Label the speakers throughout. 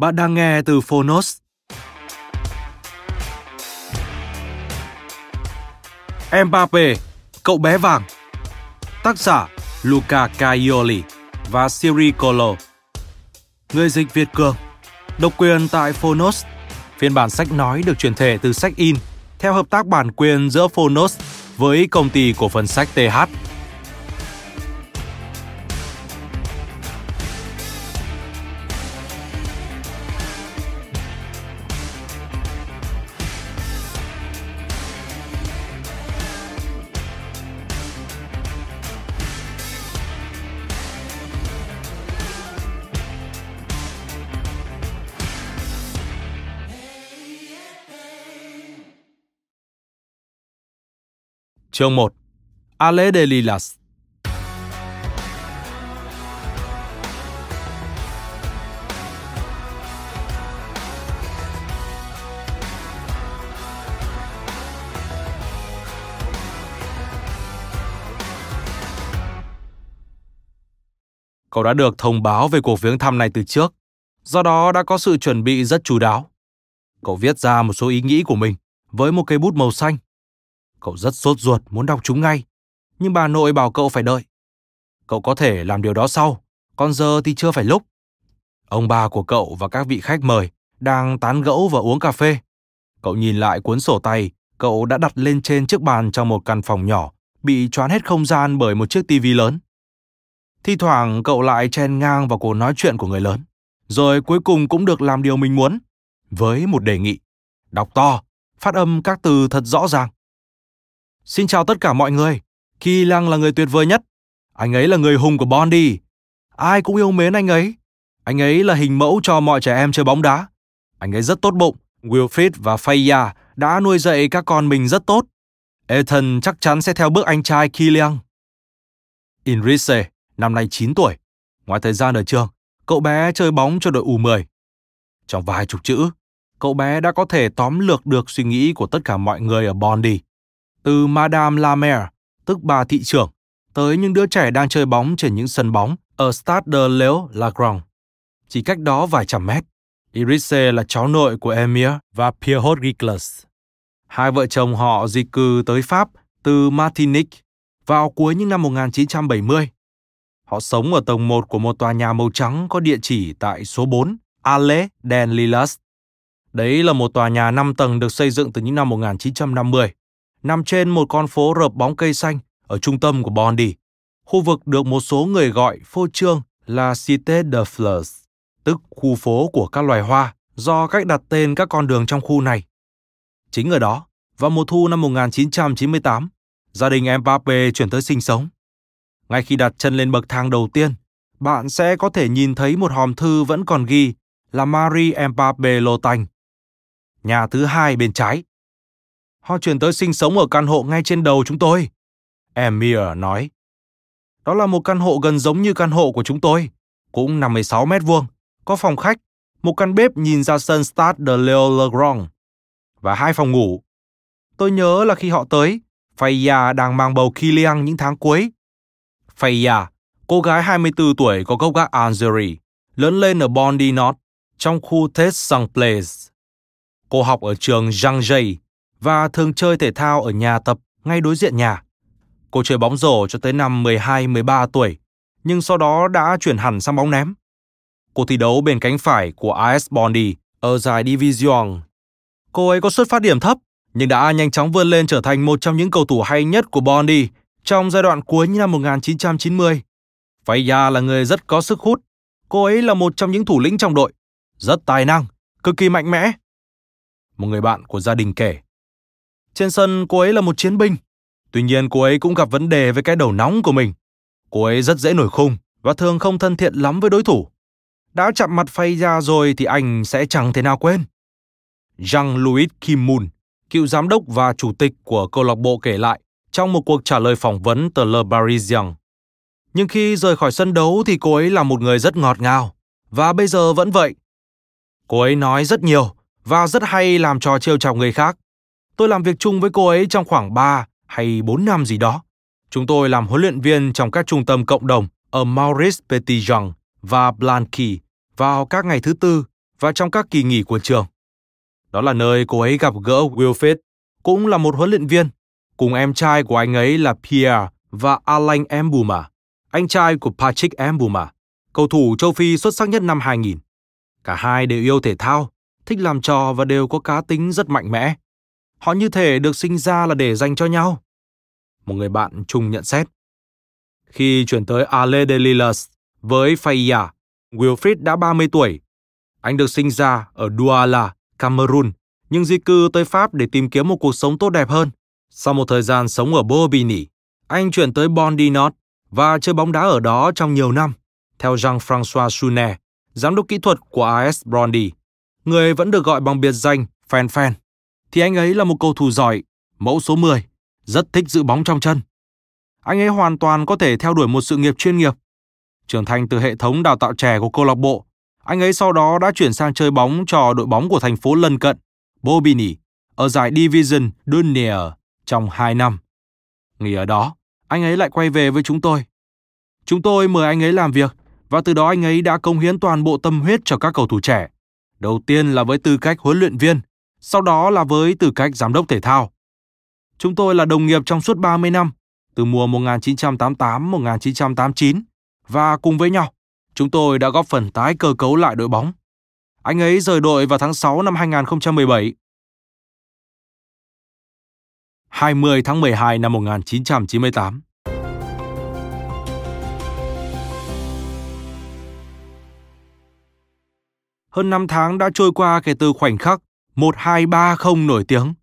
Speaker 1: Bạn đang nghe từ Phonos. Mbappe, cậu bé vàng. Tác giả Luca Caioli và Siri Colo. Người dịch Việt Cường. Độc quyền tại Phonos. Phiên bản sách nói được truyền thể từ sách in theo hợp tác bản quyền giữa Phonos với công ty cổ phần sách TH Chương 1 Ale de Lilas Cậu đã được thông báo về cuộc viếng thăm này từ trước, do đó đã có sự chuẩn bị rất chú đáo. Cậu viết ra một số ý nghĩ của mình với một cây bút màu xanh. Cậu rất sốt ruột muốn đọc chúng ngay, nhưng bà nội bảo cậu phải đợi. Cậu có thể làm điều đó sau, còn giờ thì chưa phải lúc. Ông bà của cậu và các vị khách mời đang tán gẫu và uống cà phê. Cậu nhìn lại cuốn sổ tay cậu đã đặt lên trên chiếc bàn trong một căn phòng nhỏ, bị choán hết không gian bởi một chiếc tivi lớn. Thi thoảng cậu lại chen ngang vào cuộc nói chuyện của người lớn, rồi cuối cùng cũng được làm điều mình muốn, với một đề nghị. Đọc to, phát âm các từ thật rõ ràng. Xin chào tất cả mọi người. Kỳ Lăng là người tuyệt vời nhất. Anh ấy là người hùng của Bondi. Ai cũng yêu mến anh ấy. Anh ấy là hình mẫu cho mọi trẻ em chơi bóng đá. Anh ấy rất tốt bụng. Wilfried và Faya đã nuôi dạy các con mình rất tốt. Ethan chắc chắn sẽ theo bước anh trai Kylian. Inrise, năm nay 9 tuổi. Ngoài thời gian ở trường, cậu bé chơi bóng cho đội U10. Trong vài chục chữ, cậu bé đã có thể tóm lược được suy nghĩ của tất cả mọi người ở Bondi từ Madame Lamer, tức bà thị trưởng, tới những đứa trẻ đang chơi bóng trên những sân bóng ở Stade de Léo Lagrange. Chỉ cách đó vài trăm mét, Irise là cháu nội của Emir và Pierrot Giclas. Hai vợ chồng họ di cư tới Pháp từ Martinique vào cuối những năm 1970. Họ sống ở tầng 1 của một tòa nhà màu trắng có địa chỉ tại số 4 Allée des Lilas. Đấy là một tòa nhà 5 tầng được xây dựng từ những năm 1950 nằm trên một con phố rợp bóng cây xanh ở trung tâm của Bondi, khu vực được một số người gọi phô trương là Cité de Fleurs, tức khu phố của các loài hoa do cách đặt tên các con đường trong khu này. Chính ở đó, vào mùa thu năm 1998, gia đình Mbappe chuyển tới sinh sống. Ngay khi đặt chân lên bậc thang đầu tiên, bạn sẽ có thể nhìn thấy một hòm thư vẫn còn ghi là Marie Mbappe Lotanh. Nhà thứ hai bên trái Họ chuyển tới sinh sống ở căn hộ ngay trên đầu chúng tôi. Emir nói. Đó là một căn hộ gần giống như căn hộ của chúng tôi, cũng 56 mét vuông, có phòng khách, một căn bếp nhìn ra sân Stade de Leo Legrand và hai phòng ngủ. Tôi nhớ là khi họ tới, Faya đang mang bầu Kilian những tháng cuối. Faya, cô gái 24 tuổi có gốc gác Algeria, lớn lên ở Bondi North, trong khu Tết Saint Place. Cô học ở trường Jean Jay và thường chơi thể thao ở nhà tập ngay đối diện nhà. Cô chơi bóng rổ cho tới năm 12-13 tuổi, nhưng sau đó đã chuyển hẳn sang bóng ném. Cô thi đấu bên cánh phải của AS Bondi ở giải Division. Cô ấy có xuất phát điểm thấp, nhưng đã nhanh chóng vươn lên trở thành một trong những cầu thủ hay nhất của Bondi trong giai đoạn cuối năm 1990. Faya là người rất có sức hút. Cô ấy là một trong những thủ lĩnh trong đội, rất tài năng, cực kỳ mạnh mẽ. Một người bạn của gia đình kể. Trên sân cô ấy là một chiến binh, tuy nhiên cô ấy cũng gặp vấn đề với cái đầu nóng của mình. Cô ấy rất dễ nổi khung và thường không thân thiện lắm với đối thủ. Đã chạm mặt phay ra rồi thì anh sẽ chẳng thể nào quên. Jean-Louis Kim Moon, cựu giám đốc và chủ tịch của câu lạc bộ kể lại trong một cuộc trả lời phỏng vấn tờ Le Parisien. Nhưng khi rời khỏi sân đấu thì cô ấy là một người rất ngọt ngào, và bây giờ vẫn vậy. Cô ấy nói rất nhiều và rất hay làm trò trêu chọc người khác. Tôi làm việc chung với cô ấy trong khoảng 3 hay 4 năm gì đó. Chúng tôi làm huấn luyện viên trong các trung tâm cộng đồng ở Maurice Petitjean và Blanqui vào các ngày thứ tư và trong các kỳ nghỉ của trường. Đó là nơi cô ấy gặp gỡ Wilfred, cũng là một huấn luyện viên. Cùng em trai của anh ấy là Pierre và Alain Mbuma, anh trai của Patrick Mbuma, cầu thủ châu Phi xuất sắc nhất năm 2000. Cả hai đều yêu thể thao, thích làm trò và đều có cá tính rất mạnh mẽ. Họ như thể được sinh ra là để dành cho nhau. Một người bạn chung nhận xét. Khi chuyển tới Ale de Lillas với Faya, Wilfried đã 30 tuổi. Anh được sinh ra ở Douala, Cameroon, nhưng di cư tới Pháp để tìm kiếm một cuộc sống tốt đẹp hơn. Sau một thời gian sống ở Bobigny, anh chuyển tới Bondinot và chơi bóng đá ở đó trong nhiều năm. Theo Jean-François Sounet, giám đốc kỹ thuật của AS Bondy, người vẫn được gọi bằng biệt danh Fan Fan, thì anh ấy là một cầu thủ giỏi, mẫu số 10, rất thích giữ bóng trong chân. Anh ấy hoàn toàn có thể theo đuổi một sự nghiệp chuyên nghiệp. Trưởng thành từ hệ thống đào tạo trẻ của câu lạc bộ, anh ấy sau đó đã chuyển sang chơi bóng cho đội bóng của thành phố lân cận, Bobigny, ở giải Division Dunier trong 2 năm. Nghỉ ở đó, anh ấy lại quay về với chúng tôi. Chúng tôi mời anh ấy làm việc và từ đó anh ấy đã công hiến toàn bộ tâm huyết cho các cầu thủ trẻ. Đầu tiên là với tư cách huấn luyện viên, sau đó là với tư cách giám đốc thể thao. Chúng tôi là đồng nghiệp trong suốt 30 năm, từ mùa 1988-1989 và cùng với nhau, chúng tôi đã góp phần tái cơ cấu lại đội bóng. Anh ấy rời đội vào tháng 6 năm 2017 20 tháng 12 năm 1998. Hơn 5 tháng đã trôi qua kể từ khoảnh khắc 1-2-3-0 nổi tiếng.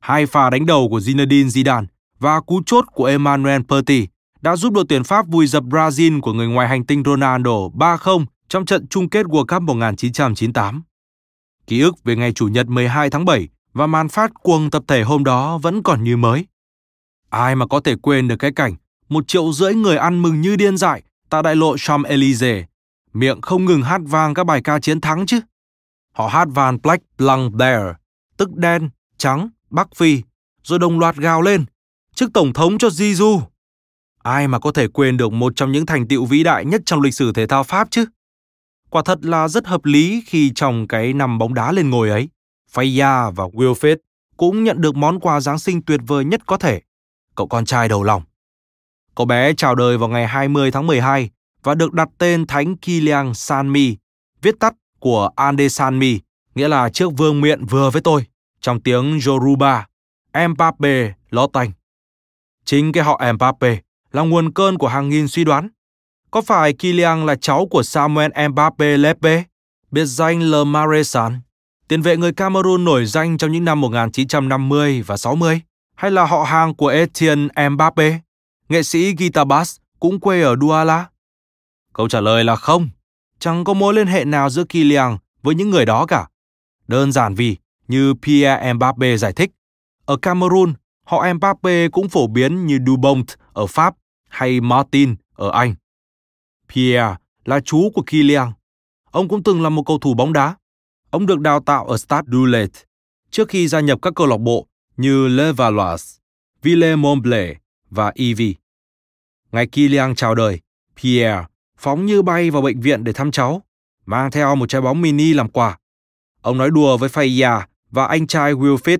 Speaker 1: Hai pha đánh đầu của Zinedine Zidane và cú chốt của Emmanuel Petit đã giúp đội tuyển Pháp vùi dập Brazil của người ngoài hành tinh Ronaldo 3-0 trong trận chung kết World Cup 1998. Ký ức về ngày Chủ nhật 12 tháng 7 và màn phát cuồng tập thể hôm đó vẫn còn như mới. Ai mà có thể quên được cái cảnh một triệu rưỡi người ăn mừng như điên dại tại đại lộ Champs-Élysées, miệng không ngừng hát vang các bài ca chiến thắng chứ. Họ hát van Black Lung Bear, tức đen, trắng, Bắc Phi, rồi đồng loạt gào lên, Chức Tổng thống cho Zizou. Ai mà có thể quên được một trong những thành tựu vĩ đại nhất trong lịch sử thể thao Pháp chứ? Quả thật là rất hợp lý khi trong cái năm bóng đá lên ngồi ấy, Faya và Wilfred cũng nhận được món quà Giáng sinh tuyệt vời nhất có thể, cậu con trai đầu lòng. Cậu bé chào đời vào ngày 20 tháng 12 và được đặt tên Thánh Kilian Sanmi, viết tắt của Andesanmi nghĩa là chiếc vương miện vừa với tôi, trong tiếng Yoruba, Mbappe ló tanh. Chính cái họ Mbappe là nguồn cơn của hàng nghìn suy đoán. Có phải Kylian là cháu của Samuel Mbappe Lepe, biệt danh Le Maréchal? tiền vệ người Cameroon nổi danh trong những năm 1950 và 60, hay là họ hàng của Etienne Mbappe, nghệ sĩ guitar bass cũng quê ở Douala? Câu trả lời là không, chẳng có mối liên hệ nào giữa Kylian với những người đó cả. Đơn giản vì, như Pierre Mbappe giải thích, ở Cameroon, họ Mbappe cũng phổ biến như Dubont ở Pháp hay Martin ở Anh. Pierre là chú của Kylian. Ông cũng từng là một cầu thủ bóng đá. Ông được đào tạo ở Stade Doulet trước khi gia nhập các câu lạc bộ như Le Valois, Ville Montblanc và Ivy. Ngày Kylian chào đời, Pierre phóng như bay vào bệnh viện để thăm cháu, mang theo một trái bóng mini làm quà. Ông nói đùa với Faya và anh trai Wilfred,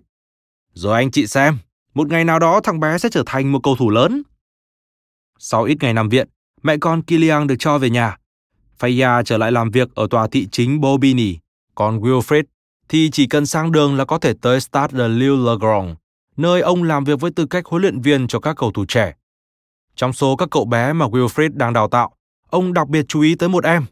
Speaker 1: Rồi anh chị xem, một ngày nào đó thằng bé sẽ trở thành một cầu thủ lớn, Sau ít ngày nằm viện, mẹ con Kilian được cho về nhà. Faya trở lại làm việc ở tòa thị chính Bobigny, còn Wilfred thì chỉ cần sang đường là có thể tới Stade de Lille-le-Grand, nơi ông làm việc với tư cách huấn luyện viên cho các cầu thủ trẻ. Trong số các cậu bé mà Wilfred đang đào tạo, ông đặc biệt chú ý tới một em.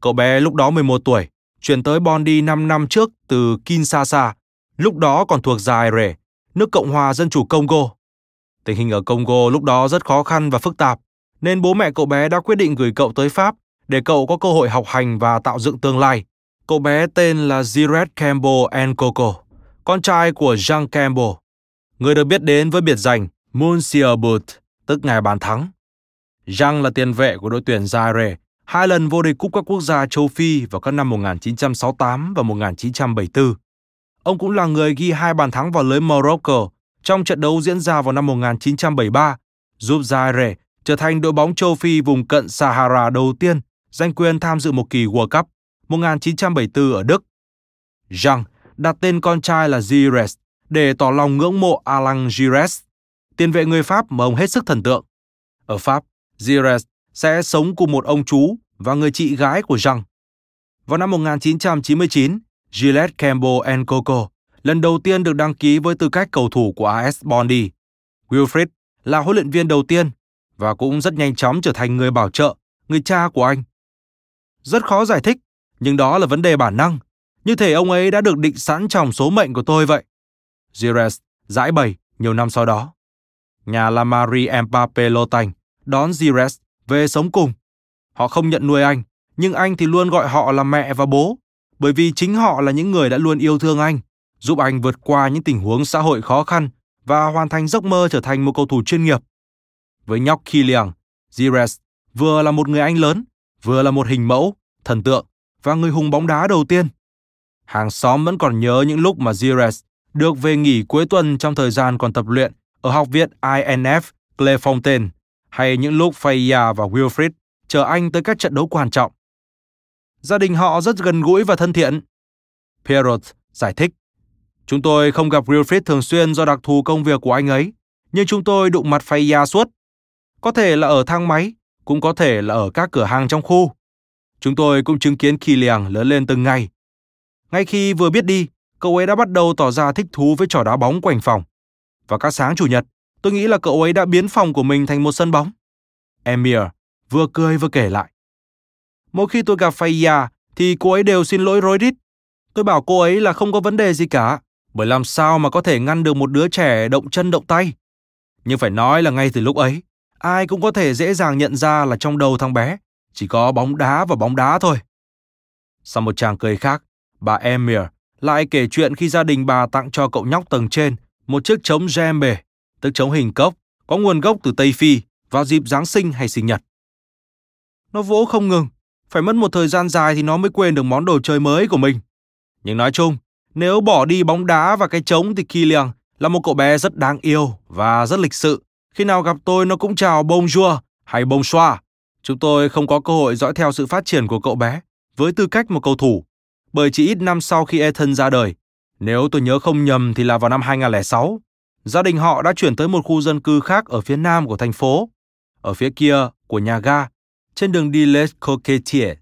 Speaker 1: Cậu bé lúc đó 11 tuổi, chuyển tới Bondi 5 năm trước từ Kinshasa, lúc đó còn thuộc Zaire, nước Cộng hòa Dân chủ Congo. Tình hình ở Congo lúc đó rất khó khăn và phức tạp, nên bố mẹ cậu bé đã quyết định gửi cậu tới Pháp để cậu có cơ hội học hành và tạo dựng tương lai. Cậu bé tên là Ziret Campbell Nkoko, con trai của Jean Campbell, người được biết đến với biệt danh Monsieur Boot, tức ngài bàn thắng. Jean là tiền vệ của đội tuyển Zaire, hai lần vô địch cúp các quốc gia châu Phi vào các năm 1968 và 1974. Ông cũng là người ghi hai bàn thắng vào lưới Morocco trong trận đấu diễn ra vào năm 1973, giúp Zaire trở thành đội bóng châu Phi vùng cận Sahara đầu tiên giành quyền tham dự một kỳ World Cup 1974 ở Đức. Jean đặt tên con trai là Gires để tỏ lòng ngưỡng mộ Alain Gires, tiền vệ người Pháp mà ông hết sức thần tượng. Ở Pháp, Gires sẽ sống cùng một ông chú và người chị gái của Jean. Vào năm 1999, Gillette Campbell Coco lần đầu tiên được đăng ký với tư cách cầu thủ của AS Bondi. Wilfred là huấn luyện viên đầu tiên và cũng rất nhanh chóng trở thành người bảo trợ, người cha của anh. Rất khó giải thích, nhưng đó là vấn đề bản năng, như thể ông ấy đã được định sẵn trong số mệnh của tôi vậy. Gires giải bày nhiều năm sau đó. Nhà Lamari Mbappé Lotanh đón Zeres về sống cùng. Họ không nhận nuôi anh, nhưng anh thì luôn gọi họ là mẹ và bố, bởi vì chính họ là những người đã luôn yêu thương anh, giúp anh vượt qua những tình huống xã hội khó khăn và hoàn thành giấc mơ trở thành một cầu thủ chuyên nghiệp. Với nhóc Kylian, Zeres vừa là một người anh lớn, vừa là một hình mẫu, thần tượng và người hùng bóng đá đầu tiên. Hàng xóm vẫn còn nhớ những lúc mà Zeres được về nghỉ cuối tuần trong thời gian còn tập luyện ở học viện INF Clefontaine hay những lúc Faya và Wilfred chờ anh tới các trận đấu quan trọng. Gia đình họ rất gần gũi và thân thiện. Pierrot giải thích, Chúng tôi không gặp Wilfred thường xuyên do đặc thù công việc của anh ấy, nhưng chúng tôi đụng mặt Faya suốt. Có thể là ở thang máy, cũng có thể là ở các cửa hàng trong khu. Chúng tôi cũng chứng kiến Kylian lớn lên từng ngày. Ngay khi vừa biết đi, cậu ấy đã bắt đầu tỏ ra thích thú với trò đá bóng quanh phòng. Và các sáng chủ nhật, tôi nghĩ là cậu ấy đã biến phòng của mình thành một sân bóng. Emir vừa cười vừa kể lại. Mỗi khi tôi gặp Faya thì cô ấy đều xin lỗi rối rít. Tôi bảo cô ấy là không có vấn đề gì cả, bởi làm sao mà có thể ngăn được một đứa trẻ động chân động tay. Nhưng phải nói là ngay từ lúc ấy, ai cũng có thể dễ dàng nhận ra là trong đầu thằng bé chỉ có bóng đá và bóng đá thôi. Sau một chàng cười khác, bà Emir lại kể chuyện khi gia đình bà tặng cho cậu nhóc tầng trên một chiếc trống djembe, tức trống hình cốc, có nguồn gốc từ Tây Phi vào dịp Giáng sinh hay sinh nhật. Nó vỗ không ngừng, phải mất một thời gian dài thì nó mới quên được món đồ chơi mới của mình. Nhưng nói chung, nếu bỏ đi bóng đá và cái trống thì Kylian là một cậu bé rất đáng yêu và rất lịch sự. Khi nào gặp tôi nó cũng chào bonjour hay bonsoir. Chúng tôi không có cơ hội dõi theo sự phát triển của cậu bé với tư cách một cầu thủ, bởi chỉ ít năm sau khi Ethan ra đời, nếu tôi nhớ không nhầm thì là vào năm 2006, gia đình họ đã chuyển tới một khu dân cư khác ở phía nam của thành phố, ở phía kia của nhà ga, trên đường đi Les Coquetiers.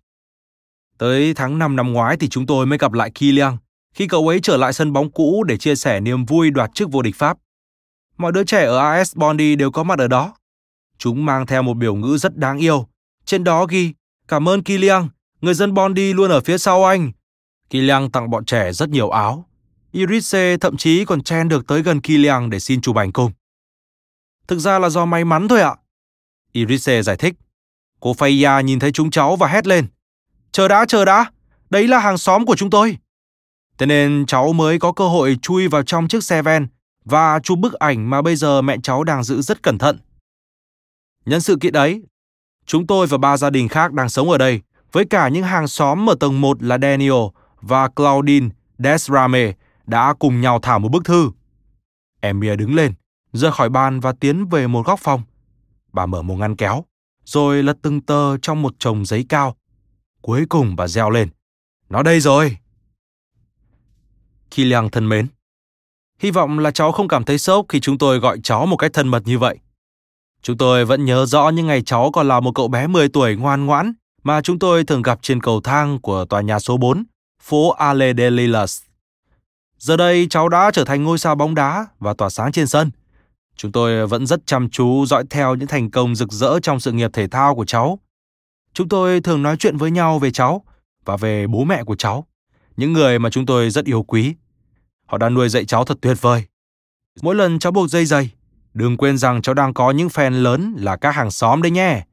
Speaker 1: Tới tháng 5 năm ngoái thì chúng tôi mới gặp lại Kylian khi cậu ấy trở lại sân bóng cũ để chia sẻ niềm vui đoạt chức vô địch Pháp. Mọi đứa trẻ ở AS Bondi đều có mặt ở đó. Chúng mang theo một biểu ngữ rất đáng yêu. Trên đó ghi, cảm ơn Kylian, người dân Bondi luôn ở phía sau anh. Kylian tặng bọn trẻ rất nhiều áo. Irise thậm chí còn chen được tới gần Kylian để xin chụp ảnh cùng. Thực ra là do may mắn thôi ạ. Irise giải thích. Cô Faya nhìn thấy chúng cháu và hét lên. Chờ đã, chờ đã, đấy là hàng xóm của chúng tôi. Thế nên cháu mới có cơ hội chui vào trong chiếc xe ven và chụp bức ảnh mà bây giờ mẹ cháu đang giữ rất cẩn thận. Nhân sự kiện ấy, chúng tôi và ba gia đình khác đang sống ở đây, với cả những hàng xóm ở tầng 1 là Daniel và Claudine Desrame đã cùng nhau thả một bức thư. Emir đứng lên, rời khỏi bàn và tiến về một góc phòng. Bà mở một ngăn kéo, rồi lật từng tờ trong một chồng giấy cao. Cuối cùng bà reo lên. Nó đây rồi. Kilian thân mến. Hy vọng là cháu không cảm thấy sốc khi chúng tôi gọi cháu một cách thân mật như vậy. Chúng tôi vẫn nhớ rõ những ngày cháu còn là một cậu bé 10 tuổi ngoan ngoãn mà chúng tôi thường gặp trên cầu thang của tòa nhà số 4, phố Ale de Lilas. Giờ đây cháu đã trở thành ngôi sao bóng đá và tỏa sáng trên sân. Chúng tôi vẫn rất chăm chú dõi theo những thành công rực rỡ trong sự nghiệp thể thao của cháu. Chúng tôi thường nói chuyện với nhau về cháu và về bố mẹ của cháu, những người mà chúng tôi rất yêu quý. Họ đã nuôi dạy cháu thật tuyệt vời. Mỗi lần cháu buộc dây giày, đừng quên rằng cháu đang có những fan lớn là các hàng xóm đấy nhé.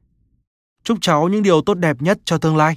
Speaker 1: Chúc cháu những điều tốt đẹp nhất cho tương lai.